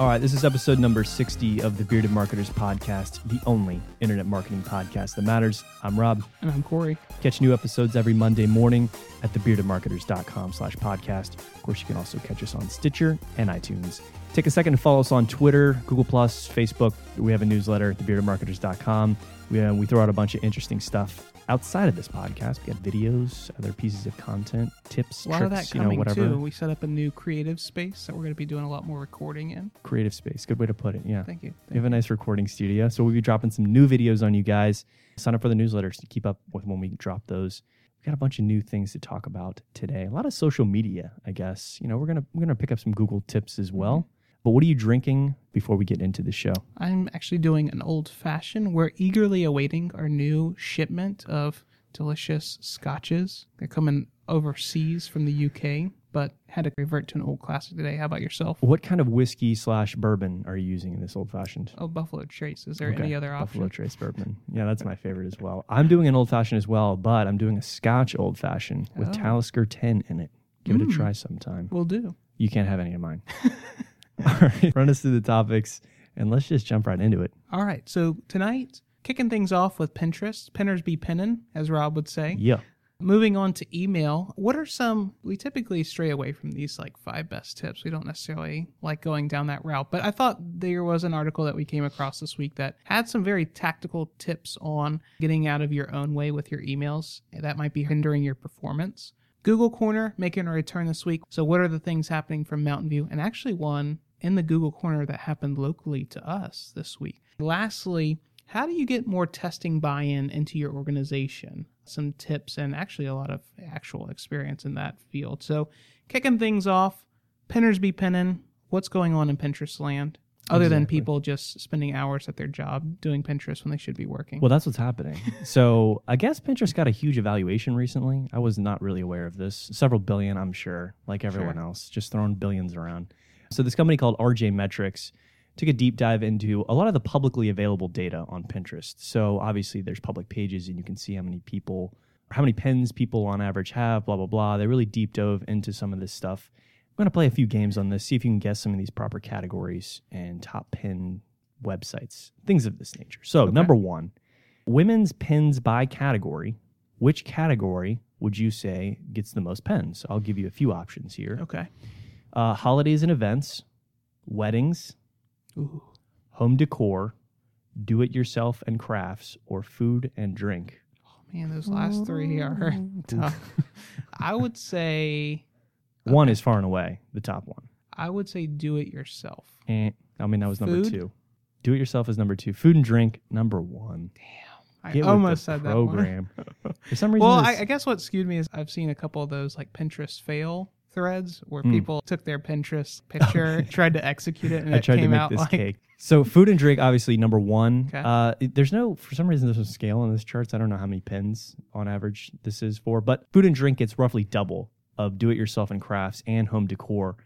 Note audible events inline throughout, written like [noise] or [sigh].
All right, this is episode number 60 of the Bearded Marketers Podcast, the only internet marketing podcast that matters. I'm Rob. And I'm Corey. Catch new episodes every Monday morning at thebeardedmarketers.com slash podcast. Of course, you can also catch us on Stitcher and iTunes. Take a second to follow us on Twitter, Google+, Facebook. We have a newsletter at thebeardedmarketers.com. We, uh, we throw out a bunch of interesting stuff outside of this podcast. We got videos, other pieces of content, tips, A lot tricks, of that you know, coming whatever. too. We set up a new creative space that we're going to be doing a lot more recording in. Creative space. Good way to put it. Yeah. Thank you. We have a nice recording studio. So we'll be dropping some new videos on you guys. Sign up for the newsletters to keep up with when we drop those. We got a bunch of new things to talk about today. A lot of social media, I guess. You know, we're gonna we're gonna pick up some Google tips as well. But what are you drinking before we get into the show? I'm actually doing an old fashioned. We're eagerly awaiting our new shipment of delicious scotches. They're coming overseas from the UK, but had to revert to an old classic today. How about yourself? What kind of whiskey slash bourbon are you using in this old fashioned? Oh, Buffalo Trace. Is there any other option? Buffalo? Trace bourbon. Yeah, that's my favorite as well. I'm doing an old fashioned as well, but I'm doing a Scotch old fashioned with Oh. Talisker 10 in it. Give it a Mm. try sometime. We'll do. You can't have any of mine. [laughs] All right, run us through the topics and let's just jump right into it. All right. So tonight, kicking things off with Pinterest. Pinners be pinning, as Rob would say. Yeah. Moving on to email, what are some we typically stray away from these like five best tips. We don't necessarily like going down that route, but I thought there was an article that we came across this week that had some very tactical tips on getting out of your own way with your emails that might be hindering your performance. Google Corner making a return this week. So what are the things happening from Mountain View? And actually one in the Google Corner that happened locally to us this week. Lastly, how do you get more testing buy in into your organization? Some tips and actually a lot of actual experience in that field. So, kicking things off, pinners be pinning. What's going on in Pinterest land? Other than people just spending hours at their job doing Pinterest when they should be working. Well, that's what's happening. [laughs] so I guess Pinterest got a huge evaluation recently. I was not really aware of this. Several billion, I'm sure, like everyone Sure. else, just throwing billions around. So this company called RJ Metrics took a deep dive into a lot of the publicly available data on Pinterest. So obviously there's public pages and you can see how many people how many pins people on average have, blah blah blah. They really deep dove into some of this stuff. I'm gonna play a few games on this, see if you can guess some of these proper categories and top pin websites, things of this nature. So number one, women's pins by category. Which category would you say gets the most pins? I'll give you a few options here. okay. Uh, holidays and events, weddings, Ooh. home decor, do it yourself and crafts, or food and drink. Oh, man, those last three are [laughs] tough. I would say One is far and away the top one. I would say do it yourself. Eh, I mean, that was number Food? two. Do it yourself is number two. Food and drink, number one. Damn. I Get almost said that one. program. For some reason, Well, I, I guess what skewed me is I've seen a couple of those like Pinterest fail threads where Hmm. people took their Pinterest [laughs] picture, tried to execute it, and I it tried to came make out this like cake. So food and drink, obviously number one. Okay. Uh, there's no, for some reason, there's no scale on this charts. I don't know how many pins on average this is for, but food and drink gets roughly double of do-it-yourself and crafts and home decor.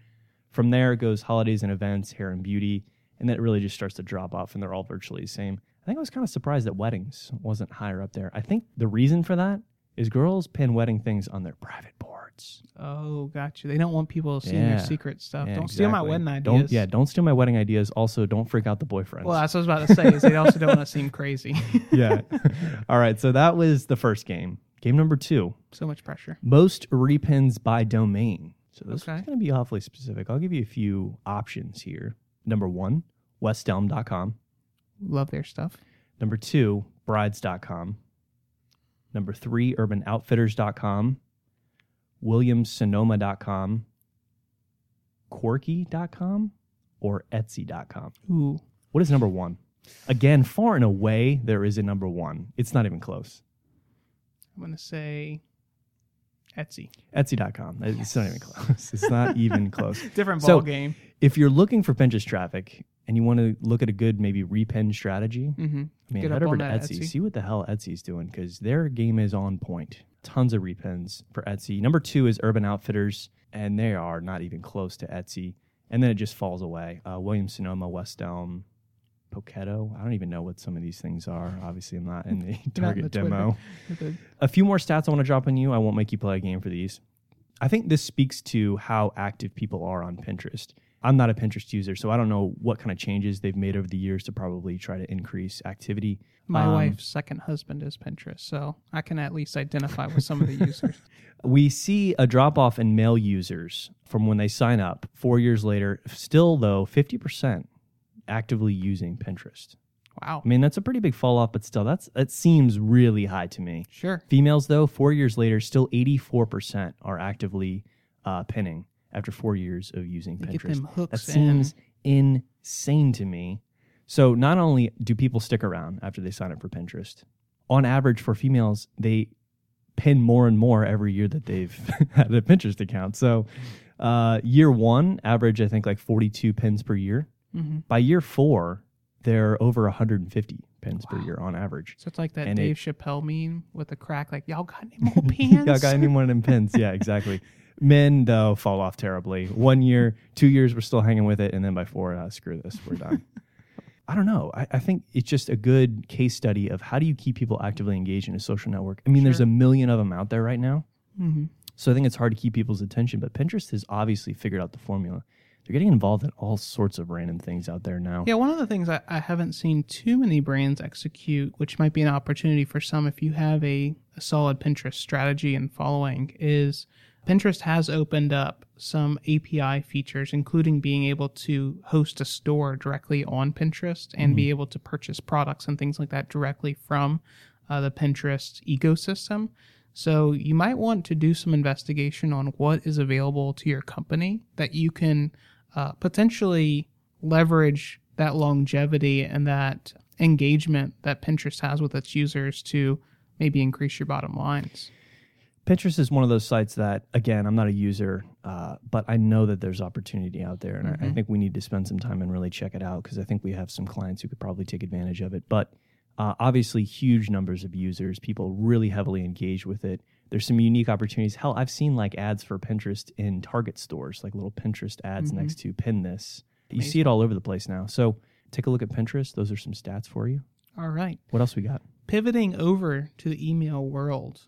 From there it goes holidays and events, hair and beauty, and then it really just starts to drop off, and they're all virtually the same. I think I was kind of surprised that weddings wasn't higher up there. I think the reason for that is girls pin wedding things on their private boards. oh, got you. They don't want people seeing Yeah. their secret stuff. Yeah, don't steal my exactly. wedding ideas. Don't yeah, don't steal my wedding ideas. Also, don't freak out the boyfriends. Well, that's what I was about to say. Is they also don't want to seem crazy. [laughs] yeah. [laughs] All right. So that was the first game. Game number two so much pressure. most repins by domain. So this Okay. is going to be awfully specific. I'll give you a few options here. Number one, westelm.com. Love their stuff. Number two, brides.com. Number three, urbanoutfitters.com. williamsonoma.com. Quirky.com or Etsy.com. Ooh, What is number one? Again, far and away, there is a number one. It's not even close. I'm gonna say Etsy. Etsy.com. It's not even close. It's not even [laughs] close. Different So- ball game. If you're looking for Pinterest traffic and you want to look at a good maybe repin strategy, Mm-hmm. I mean, Get head over to Etsy, Etsy. see what the hell Etsy's doing because their game is on point. Tons of repins for Etsy. Number two is Urban Outfitters, and they are not even close to Etsy. And then it just falls away. Uh, Williams Sonoma, West Elm, Poketo. I don't even know what some of these things are. Obviously, I'm not in the [laughs] Not in target the demo. [laughs] A few more stats I want to drop on you. I won't make you play a game for these. I think this speaks to how active people are on Pinterest. I'm not a Pinterest user, so I don't know what kind of changes they've made over the years to probably try to increase activity. My Um, wife's second husband is Pinterest, so I can at least identify with some of the users. [laughs] We see a drop off in male users from when they sign up. Four years later, still though, 50% actively using Pinterest. Wow. I mean, that's a pretty big fall off, but still, that's that seems really high to me. Sure. Females, though, four years later, still 84% are actively uh, pinning after four years of using They Pinterest. that seems in. insane to me. So, not only do people stick around after they sign up for Pinterest, on average for females, they pin more and more every year that they've [laughs] had a Pinterest account. So, uh, year one, average, I think, like 42 pins per year. hmm By year four, they're over 150 pins per year on average. So it's like that And Dave it- Chappelle meme with the crack, like, y'all got any [laughs] more pants? yeah, got any them [laughs] pins? Yeah, exactly. Men though fall off terribly. One year, two years, we're still hanging with it, and then by four, uh, screw this, we're done. [laughs] I don't know. I, I think it's just a good case study of how do you keep people actively engaged in a social network. I mean, there's a million of them out there right now, hmm so I think it's hard to keep people's attention. But Pinterest has obviously figured out the formula. They're getting involved in all sorts of random things out there now. Yeah, one of the things I, I haven't seen too many brands execute, which might be an opportunity for some if you have a, a solid Pinterest strategy and following, is Pinterest has opened up some API features, including being able to host a store directly on Pinterest and be able to purchase products and things like that directly from uh, the Pinterest ecosystem. So you might want to do some investigation on what is available to your company that you can uh, potentially leverage that longevity and that engagement that Pinterest has with its users to maybe increase your bottom lines. Pinterest is one of those sites that, again, I'm not a user, uh, but I know that there's opportunity out there, and I, I think we need to spend some time and really check it out because I think we have some clients who could probably take advantage of it. But uh, obviously, huge numbers of users, people really heavily engaged with it. There's some unique opportunities. Hell, I've seen like ads for Pinterest in Target stores, like little Pinterest ads next to pin this. You see it all over the place now. So take a look at Pinterest. Those are some stats for you. All right. What else we got? Pivoting over to the email world,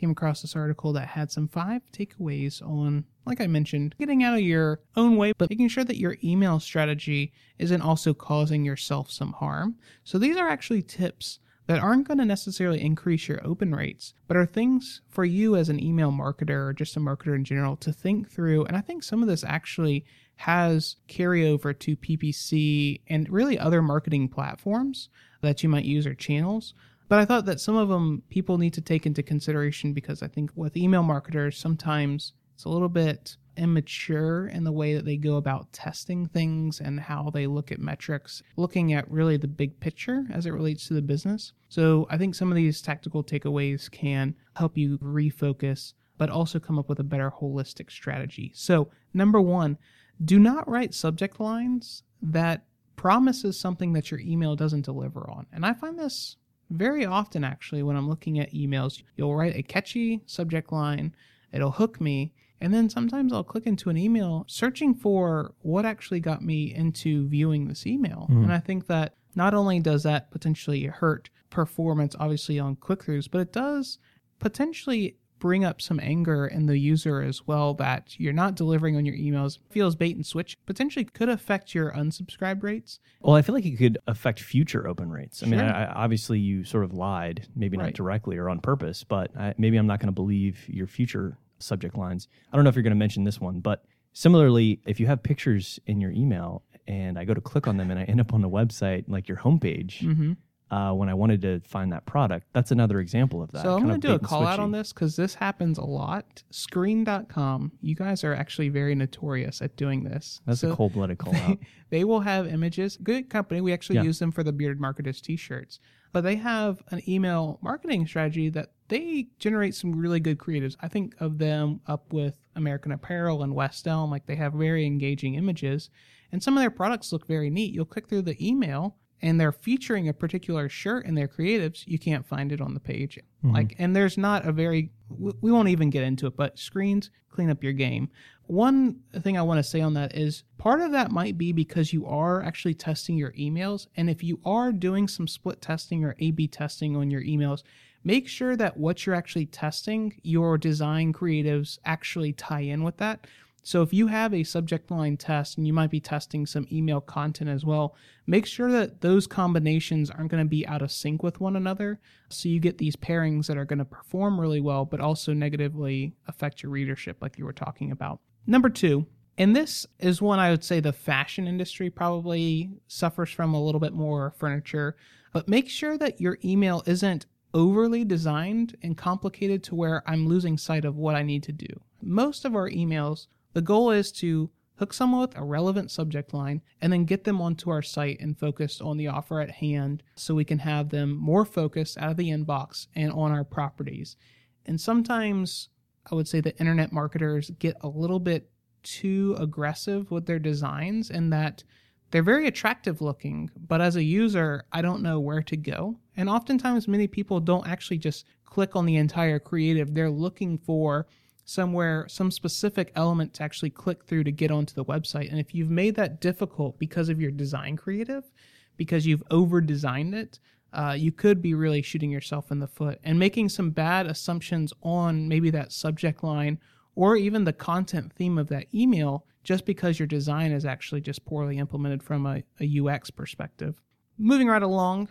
came across this article that had some five takeaways on, like I mentioned, getting out of your own way, but making sure that your email strategy isn't also causing yourself some harm. So these are actually tips that aren't going to necessarily increase your open rates, but are things for you as an email marketer or just a marketer in general to think through. And I think some of this actually has carryover to PPC and really other marketing platforms that you might use or channels. But I thought that some of them people need to take into consideration because I think with email marketers, sometimes it's a little bit immature in the way that they go about testing things and how they look at metrics, looking at really the big picture as it relates to the business. So I think some of these tactical takeaways can help you refocus, but also come up with a better holistic strategy. So, number one, do not write subject lines that promises something that your email doesn't deliver on. And I find this very often actually when I'm looking at emails. You'll write a catchy subject line, it'll hook me, and then sometimes I'll click into an email searching for what actually got me into viewing this email. Mm-hmm. And I think that not only does that potentially hurt performance, obviously, on click throughs, but it does potentially bring up some anger in the user as well that you're not delivering on your emails feels bait and switch potentially could affect your unsubscribe rates Well, I feel like it could affect future open rates. I mean, I, I, obviously you sort of lied, maybe not directly or on purpose, but I, maybe I'm not going to believe your future subject lines. I don't know if you're going to mention this one, but similarly, if you have pictures in your email and I go to click on them and I end up on the website, like your homepage, mm-hmm. Uh, when I wanted to find that product, that's another example of that. So I'm going to do a call out on this because this happens a lot. Screen.com, you guys are actually very notorious at doing this. That's So a cold blooded call they, out. [laughs] they will have images. Good company. We actually Yeah. use them for the Bearded Marketers t-shirts. But they have an email marketing strategy that they generate some really good creatives. I think of them up with American Apparel and West Elm. Like they have very engaging images. And some of their products look very neat. You'll click through the email and they're featuring a particular shirt in their creatives. You can't find it on the page. Mm-hmm. Like, and there's not a very, we we won't even get into it, but screens, clean up your game. One thing I want to say on that is part of that might be because you are actually testing your emails. And if you are doing some split testing or A B testing on your emails, make sure that what you're actually testing, your design creatives actually tie in with that. So if you have a subject line test and you might be testing some email content as well, make sure that those combinations aren't going to be out of sync with one another. So you get these pairings that are going to perform really well, but also negatively affect your readership, like you were talking about. Number two, and this is one I would say the fashion industry probably suffers from a little bit more furniture, but make sure that your email isn't overly designed and complicated to where I'm losing sight of what I need to do. Most of our emails the goal is to hook someone with a relevant subject line and then get them onto our site and focused on the offer at hand so we can have them more focused out of the inbox and on our properties. And sometimes I would say that internet marketers get a little bit too aggressive with their designs and that they're very attractive looking, but as a user, I don't know where to go. And oftentimes, many people don't actually just click on the entire creative, they're looking for somewhere, some specific element to actually click through to get onto the website. And if you've made that difficult because of your design creative, because you've over designed it, uh, you could be really shooting yourself in the foot and making some bad assumptions on maybe that subject line or even the content theme of that email just because your design is actually just poorly implemented from a, a UX perspective. Moving right along,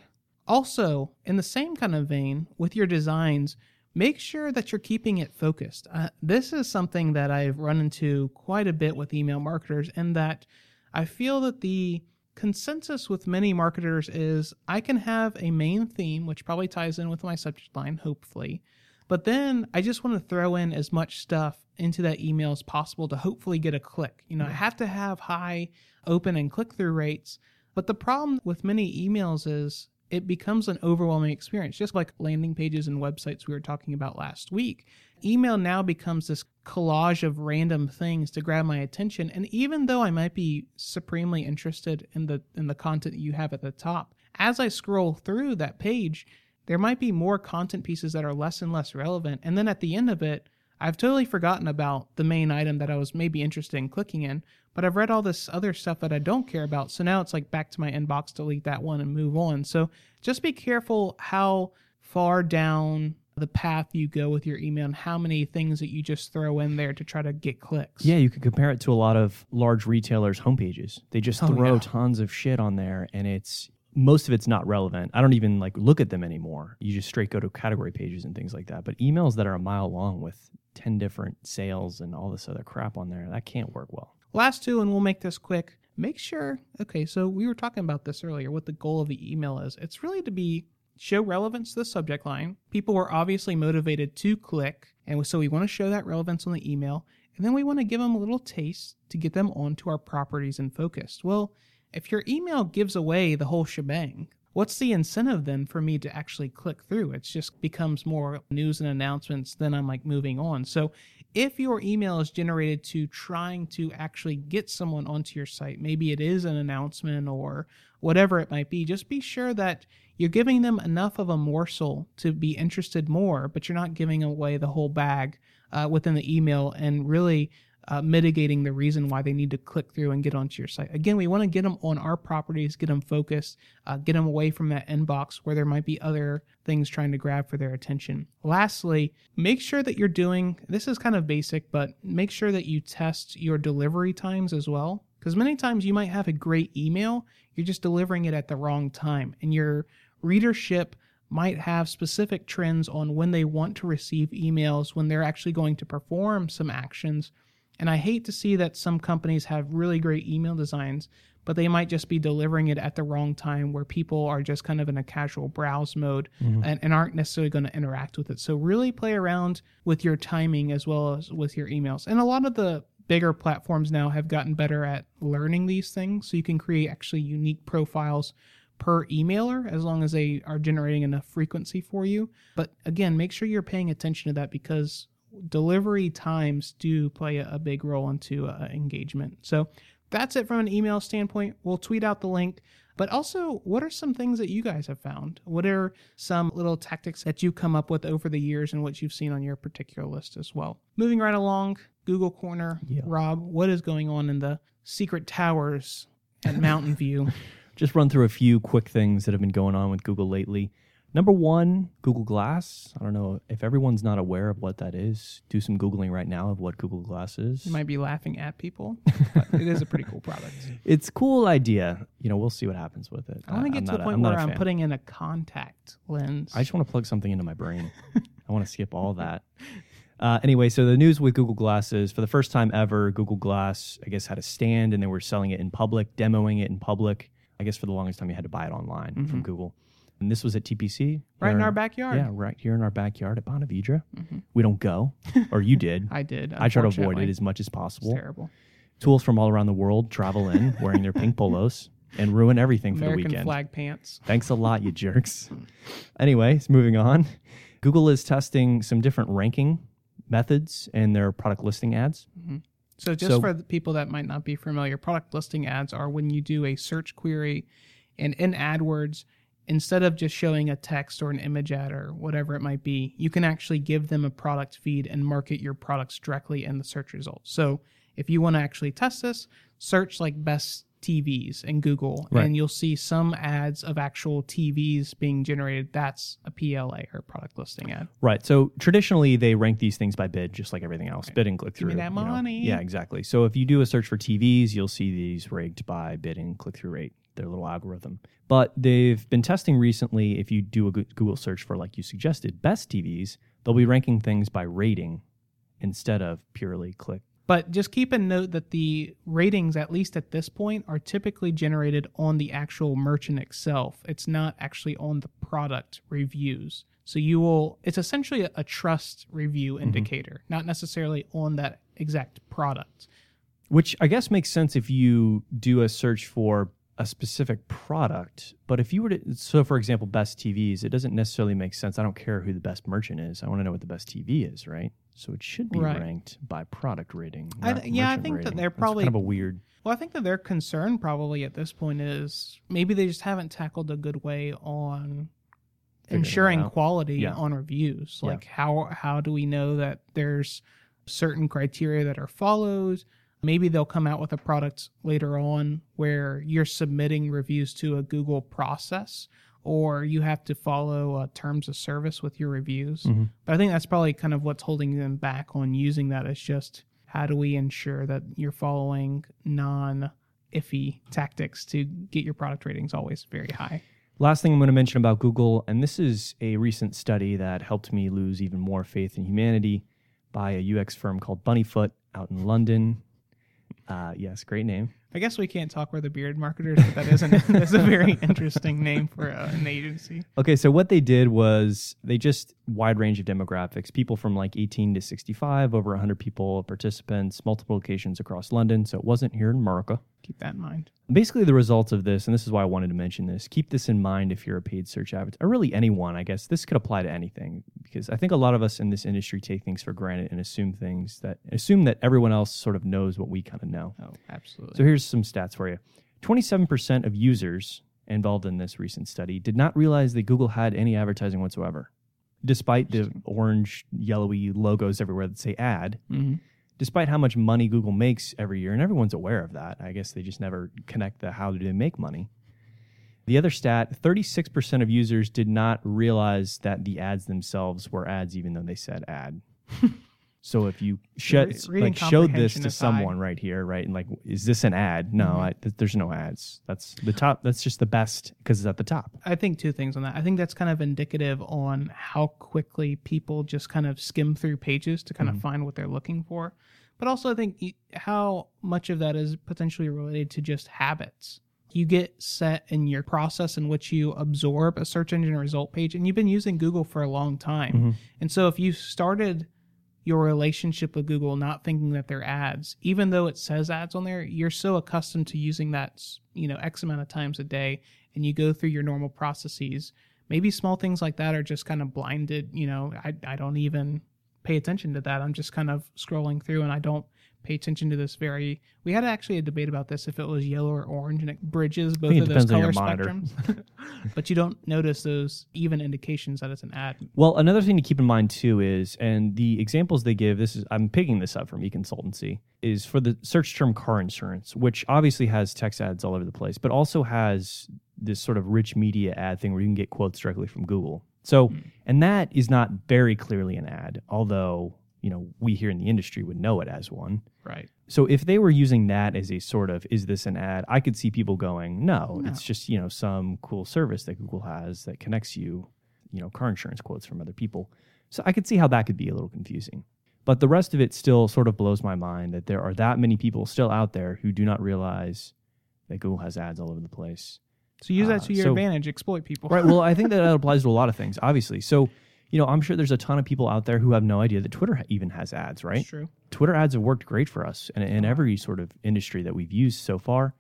also in the same kind of vein with your designs, make sure that you're keeping it focused. Uh, this is something that I've run into quite a bit with email marketers, and that I feel that the consensus with many marketers is I can have a main theme, which probably ties in with my subject line, hopefully, but then I just want to throw in as much stuff into that email as possible to hopefully get a click. You know, I have to have high open and click through rates. But the problem with many emails is it becomes an overwhelming experience, just like landing pages and websites we were talking about last week. Email now becomes this collage of random things to grab my attention. And even though I might be supremely interested in the in the content you have at the top, as I scroll through that page, there might be more content pieces that are less and less relevant. And then at the end of it, I've totally forgotten about the main item that I was maybe interested in clicking in, but I've read all this other stuff that I don't care about. So now it's like back to my inbox, delete that one and move on. So just be careful how far down the path you go with your email and how many things that you just throw in there to try to get clicks. Yeah, you could compare it to a lot of large retailers' homepages. They just Oh, throw yeah. tons of shit on there and it's most of it's not relevant. I don't even like look at them anymore. You just straight go to category pages and things like that. But emails that are a mile long with 10 different sales and all this other crap on there, that can't work well. Last two, and we'll make this quick. Make sure, okay, so we were talking about this earlier, what the goal of the email is. It's really to be show relevance to the subject line. People were obviously motivated to click, and so we want to show that relevance on the email. And then we want to give them a little taste to get them onto our properties and focused. Well, if your email gives away the whole shebang, what's the incentive then for me to actually click through? It just becomes more news and announcements, then I'm like moving on. So if your email is generated to trying to actually get someone onto your site, maybe it is an announcement or whatever it might be, just be sure that you're giving them enough of a morsel to be interested more, but you're not giving away the whole bag uh, within the email and really uh, mitigating the reason why they need to click through and get onto your site. Again, we want to get them on our properties, get them focused, uh, get them away from that inbox where there might be other things trying to grab for their attention. Lastly, make sure that you're doing this is kind of basic, but make sure that you test your delivery times as well. Because many times you might have a great email, you're just delivering it at the wrong time, and your readership might have specific trends on when they want to receive emails, when they're actually going to perform some actions. And I hate to see that some companies have really great email designs, but they might just be delivering it at the wrong time where people are just kind of in a casual browse mode mm-hmm. and, and aren't necessarily going to interact with it. So, really play around with your timing as well as with your emails. And a lot of the bigger platforms now have gotten better at learning these things. So, you can create actually unique profiles per emailer as long as they are generating enough frequency for you. But again, make sure you're paying attention to that because delivery times do play a, a big role into uh, engagement. So that's it from an email standpoint. We'll tweet out the link. But also, what are some things that you guys have found? What are some little tactics that you've come up with over the years and what you've seen on your particular list as well? Moving right along, Google Corner. Yeah. Rob, what is going on in the secret towers at Mountain View? [laughs] just run through a few quick things that have been going on with Google lately. Number one, Google Glass. I don't know if everyone's not aware of what that is. Do some Googling right now of what Google Glass is. You might be laughing at people, [laughs] but it is a pretty cool product. It's a cool idea. You know, we'll see what happens with it. I want to get to the point I'm where I'm putting in a contact lens. I just want to plug something into my brain. [laughs] I want to skip all that. Uh, anyway, so the news with Google Glass is for the first time ever, Google Glass, I guess, had a stand and they were selling it in public, demoing it in public. I guess for the longest time, you had to buy it online from Google. And this was at TPC. right in our backyard. Yeah, right here in our backyard at Ponte Vedra. Mm-hmm. We don't go, or you did. [laughs] I did. I try to avoid it as much as It's possible. terrible. Tools from all around the world travel in [laughs] wearing their pink polos and ruin everything for the American weekend. flag pants. Thanks a lot, you [laughs] jerks. Anyways, moving on. Google is testing some different ranking methods in their product listing ads. Mm-hmm. So just So- for the people that might not be familiar, product listing ads are when you do a search query and in AdWords, instead of just showing a text or an image ad or whatever it might be, you can actually give them a product feed and market your products directly in the search results. So if you want to actually test this, search like best TVs in Google Right. and you'll see some ads of actual TVs being generated. That's a PLA or product listing ad. Right. So traditionally, they rank these things by bid, just like everything else. Bid and click Give through. me that money. Yeah, exactly. So if you do a search for TVs, you'll see these ranked by bid and click through rate, their little algorithm. But they've been testing recently. If you do a Google search for, like you suggested, best TVs, they'll be ranking things by rating instead of purely click. But just keep in note that the ratings, at least at this point, are typically generated on the actual merchant itself. It's not actually on the product reviews. So you will, it's essentially a, a trust review mm-hmm. indicator, not necessarily on that exact product. Which I guess makes sense if you do a search for a specific product. But if you were to, so for example, best TVs, it doesn't necessarily make sense. I don't care who the best merchant is. I want to know what the best TV is, right? So it should be Right. ranked by product rating. I th- yeah, I think that they're That's probably- kind of a weird. Well, I think that their concern probably at this point is maybe they just haven't tackled a good way on Figuring ensuring quality Yeah. on reviews. Yeah. Like how how do we know that there's certain criteria that are followed? Maybe they'll come out with a product later on where you're submitting reviews to a Google process or you have to follow uh, terms of service with your reviews. Mhm. But I think that's probably kind of what's holding them back on using that. Is just how do we ensure that you're following non iffy tactics to get your product ratings always very high. Last thing I'm going to mention about Google, and this is a recent study that helped me lose even more faith in humanity by a UX firm called Bunnyfoot out in London. Uh, yes, great name. I guess we can't talk where the beard marketers, but that is an, [laughs] that's a very interesting name for uh, an agency. Okay, so what they did was they just wide range of demographics, people from like 18 to 65, over 100 people participants, multiple locations across London. So it wasn't here in America. Keep that in mind. Basically, the results of this, and this is why I wanted to mention this. Keep this in mind if you're a paid search advertiser, or really anyone. I guess this could apply to anything because I think a lot of us in this industry take things for granted and assume things that assume that everyone else sort of knows what we kind of know. Oh, absolutely. So here's some stats for you 27% of users involved in this recent study did not realize that Google had any advertising whatsoever, despite the orange, yellowy logos everywhere that say ad. hmm Despite how much money Google makes every year, and everyone's aware of that. I guess they just never connect the how do they make money. The other stat 36% of users did not realize that the ads themselves were ads, even though they said ad. [laughs] so if you re- like showed this to high. someone right here, right, and like, is this an ad? No, Mhm. I, th- there's no ads. That's the top. That's just the best because it's at the top. I think two things on that. I think that's kind of indicative on how quickly people just kind of skim through pages to kind Mhm. of find what they're looking for. But also, I think how much of that is potentially related to just habits. You get set in your process in which you absorb a search engine result page, and you've been using Google for a long time. Mhm. And so, if you started your relationship with Google not thinking that they're ads, even though it says ads on there, you're so accustomed to using that, you know, X amount of times a day, and you go through your normal processes. Maybe small things like that are just kind of blinded. You know, I, I don't even pay attention to that. I'm just kind of scrolling through and I don't pay attention to this very. We had actually a debate about this if it was yellow or orange and it bridges both think of those color spectrums. [laughs] [laughs] but you don't notice those even indications that it's an ad. Well, another thing to keep in mind too is, and the examples they give, this is I'm picking this up from eConsultancy, is for the search term car insurance, which obviously has text ads all over the place, but also has this sort of rich media ad thing where you can get quotes directly from Google. So, hmm. and that is not very clearly an ad, although, you know, we here in the industry would know it as one. Right. So if they were using that as a sort of is this an ad, I could see people going, no, No. it's just, you know, some cool service that Google has that connects you, you know, car insurance quotes from other people. So I could see how that could be a little confusing. But the rest of it still sort of blows my mind that there are that many people still out there who do not realize that Google has ads all over the place. So use Uh, that to your so- advantage. Exploit people. Right. Well, I think that, [laughs] that applies to a lot of things, obviously. So, you know, I'm sure there's a ton of people out there who have no idea that Twitter even has ads, right? That's true. Twitter ads have worked great for us in, in every sort of industry that we've used so far.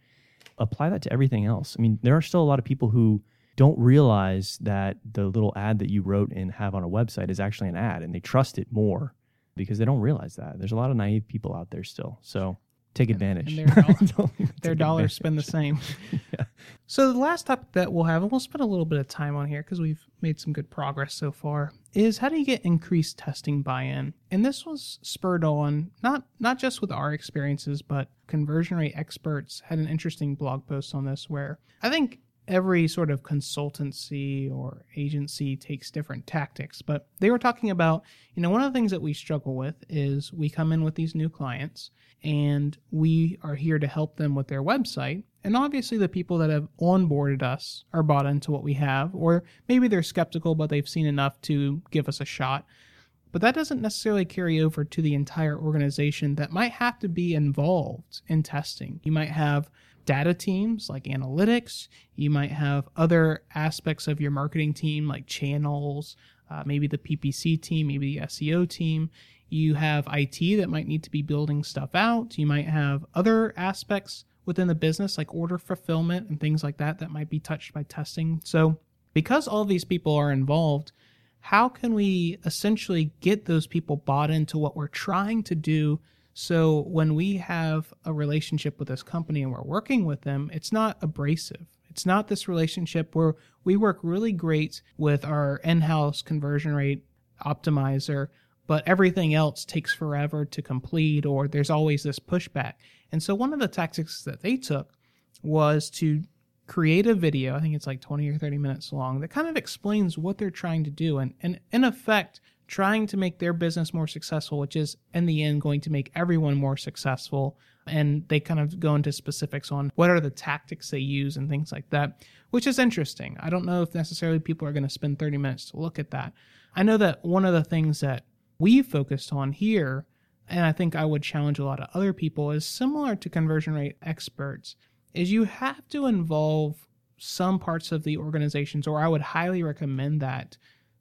Apply that to everything else. I mean, there are still a lot of people who don't realize that the little ad that you wrote and have on a website is actually an ad and they trust it more because they don't realize that. There's a lot of naive people out there still. So take advantage. and their doll- [laughs] Their take dollars spend the same. [laughs] yeah. So the last topic that we'll have, and we'll spend a little bit of time on here because we've made some good progress so far, is how do you get increased testing buy-in? And this was spurred on not not just with our experiences, but conversion rate experts had an interesting blog post on this where I think every sort of consultancy or agency takes different tactics, but they were talking about, you know, one of the things that we struggle with is we come in with these new clients and we are here to help them with their website. And obviously, the people that have onboarded us are bought into what we have, or maybe they're skeptical, but they've seen enough to give us a shot. But that doesn't necessarily carry over to the entire organization that might have to be involved in testing. You might have data teams like analytics, you might have other aspects of your marketing team like channels, uh, maybe the PPC team, maybe the SEO team. You have IT that might need to be building stuff out. You might have other aspects within the business like order fulfillment and things like that that might be touched by testing. So, because all these people are involved, how can we essentially get those people bought into what we're trying to do so when we have a relationship with this company and we're working with them, it's not abrasive. It's not this relationship where we work really great with our in house conversion rate optimizer, but everything else takes forever to complete, or there's always this pushback. And so, one of the tactics that they took was to create a video, I think it's like 20 or 30 minutes long, that kind of explains what they're trying to do and, and in effect, trying to make their business more successful, which is in the end going to make everyone more successful. And they kind of go into specifics on what are the tactics they use and things like that, which is interesting. I don't know if necessarily people are going to spend 30 minutes to look at that. I know that one of the things that we focused on here, and I think I would challenge a lot of other people, is similar to conversion rate experts, is you have to involve some parts of the organizations, or I would highly recommend that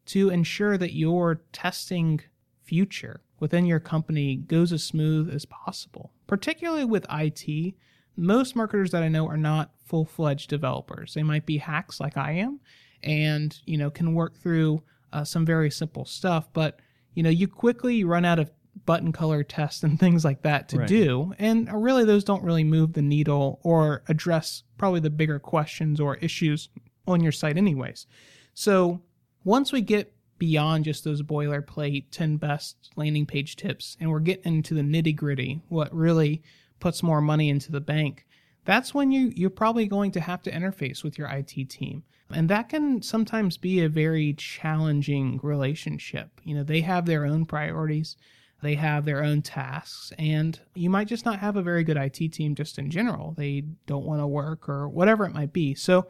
to ensure that your testing future within your company goes as smooth as possible. Particularly with IT, most marketers that I know are not full-fledged developers. They might be hacks like I am and, you know, can work through uh, some very simple stuff, but you know, you quickly run out of button color tests and [laughs] things like that to Right. do. And really, those don't really move the needle or address probably the bigger questions or issues on your site, anyways. So once we get beyond just those boilerplate 10 best landing page tips and we're getting into the nitty gritty, what really puts more money into the bank, that's when you, you're probably going to have to interface with your IT team. And that can sometimes be a very challenging relationship. You know, they have their own priorities, they have their own tasks, and you might just not have a very good IT team just in general. They don't want to work or whatever it might be. So,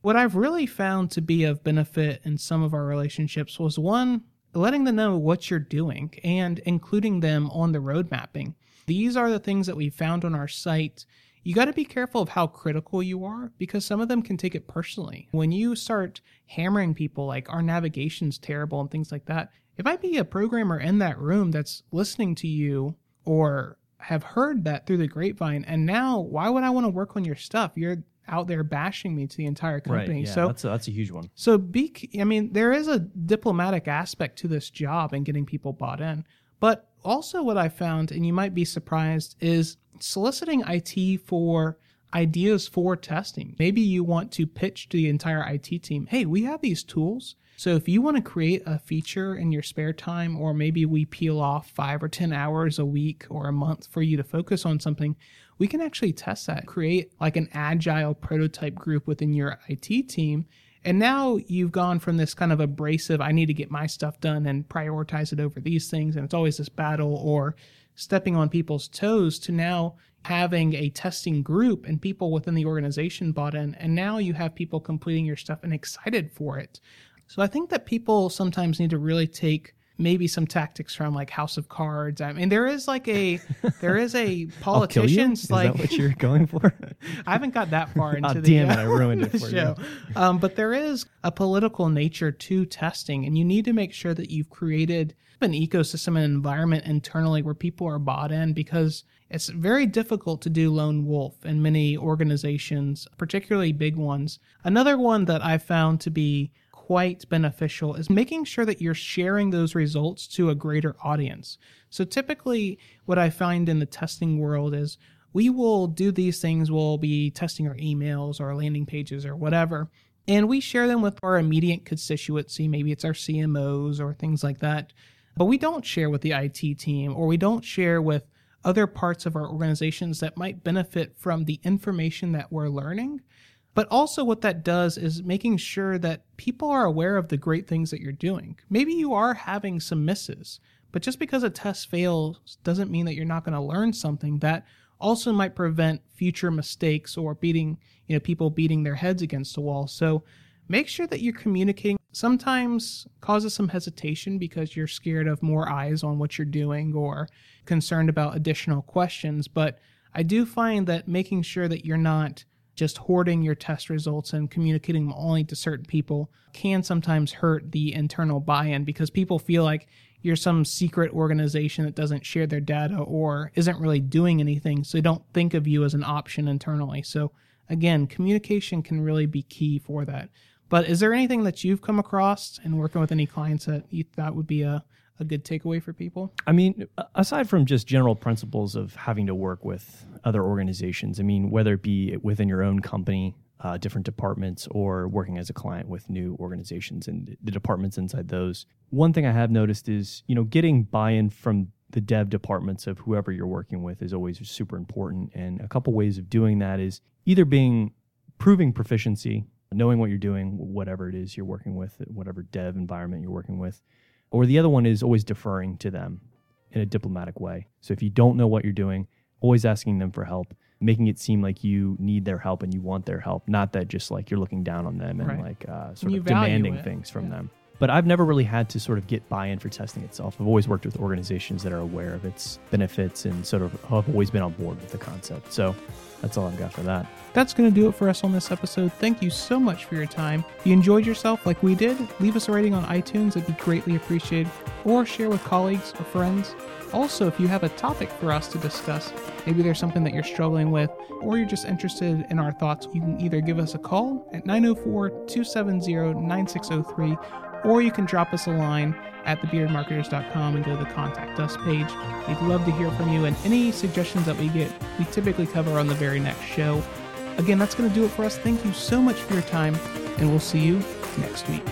what I've really found to be of benefit in some of our relationships was one, letting them know what you're doing and including them on the road mapping. These are the things that we found on our site. You got to be careful of how critical you are because some of them can take it personally. When you start hammering people like our navigation's terrible and things like that, it might be a programmer in that room that's listening to you or have heard that through the grapevine. And now, why would I want to work on your stuff? You're out there bashing me to the entire company. Right, Yeah, so that's a, that's a huge one. so be I mean there is a diplomatic aspect to this job and getting people bought in. But also what I found and you might be surprised is soliciting IT for ideas for testing. Maybe you want to pitch to the entire IT team, "Hey, we have these tools. So if you want to create a feature in your spare time or maybe we peel off 5 or 10 hours a week or a month for you to focus on something, we can actually test that. Create like an agile prototype group within your IT team And now you've gone from this kind of abrasive, I need to get my stuff done and prioritize it over these things. And it's always this battle or stepping on people's toes to now having a testing group and people within the organization bought in. And now you have people completing your stuff and excited for it. So I think that people sometimes need to really take maybe some tactics from like House of Cards. I mean, there is like a [laughs] there is a politicians Is like that what you're going for? [laughs] I haven't got that far [laughs] into oh, the damn uh, it! I ruined it for show. you. Um, but there is a political nature to testing, and you need to make sure that you've created an ecosystem and environment internally where people are bought in because it's very difficult to do lone wolf in many organizations, particularly big ones. Another one that I found to be quite beneficial is making sure that you're sharing those results to a greater audience. So typically, what I find in the testing world is we will do these things, we'll be testing our emails or our landing pages or whatever. And we share them with our immediate constituency. Maybe it's our CMOs or things like that. But we don't share with the IT team or we don't share with other parts of our organizations that might benefit from the information that we're learning. But also, what that does is making sure that people are aware of the great things that you're doing. Maybe you are having some misses, but just because a test fails doesn't mean that you're not going to learn something that also might prevent future mistakes or beating, you know, people beating their heads against the wall. So make sure that you're communicating. Sometimes causes some hesitation because you're scared of more eyes on what you're doing or concerned about additional questions. But I do find that making sure that you're not just hoarding your test results and communicating them only to certain people can sometimes hurt the internal buy in because people feel like you're some secret organization that doesn't share their data or isn't really doing anything. So they don't think of you as an option internally. So, again, communication can really be key for that. But is there anything that you've come across in working with any clients that you thought would be a, a good takeaway for people? I mean, aside from just general principles of having to work with other organizations, I mean, whether it be within your own company, uh, different departments, or working as a client with new organizations and the departments inside those, one thing I have noticed is, you know, getting buy in from the dev departments of whoever you're working with is always super important. And a couple ways of doing that is either being proving proficiency, knowing what you're doing, whatever it is you're working with, whatever dev environment you're working with or the other one is always deferring to them in a diplomatic way. So if you don't know what you're doing, always asking them for help, making it seem like you need their help and you want their help, not that just like you're looking down on them and Right. like uh, sort You of demanding it. things from Yeah. them. But I've never really had to sort of get buy-in for testing itself. I've always worked with organizations that are aware of its benefits and sort of have always been on board with the concept. So that's all I've got for that. That's going to do it for us on this episode. Thank you so much for your time. If you enjoyed yourself like we did, leave us a rating on iTunes. It'd be greatly appreciated. Or share with colleagues or friends. Also, if you have a topic for us to discuss, maybe there's something that you're struggling with, or you're just interested in our thoughts, you can either give us a call at 904 270 9603, or you can drop us a line at thebeardmarketers.com and go to the contact us page. We'd love to hear from you, and any suggestions that we get, we typically cover on the very next show. Again, that's going to do it for us. Thank you so much for your time, and we'll see you next week.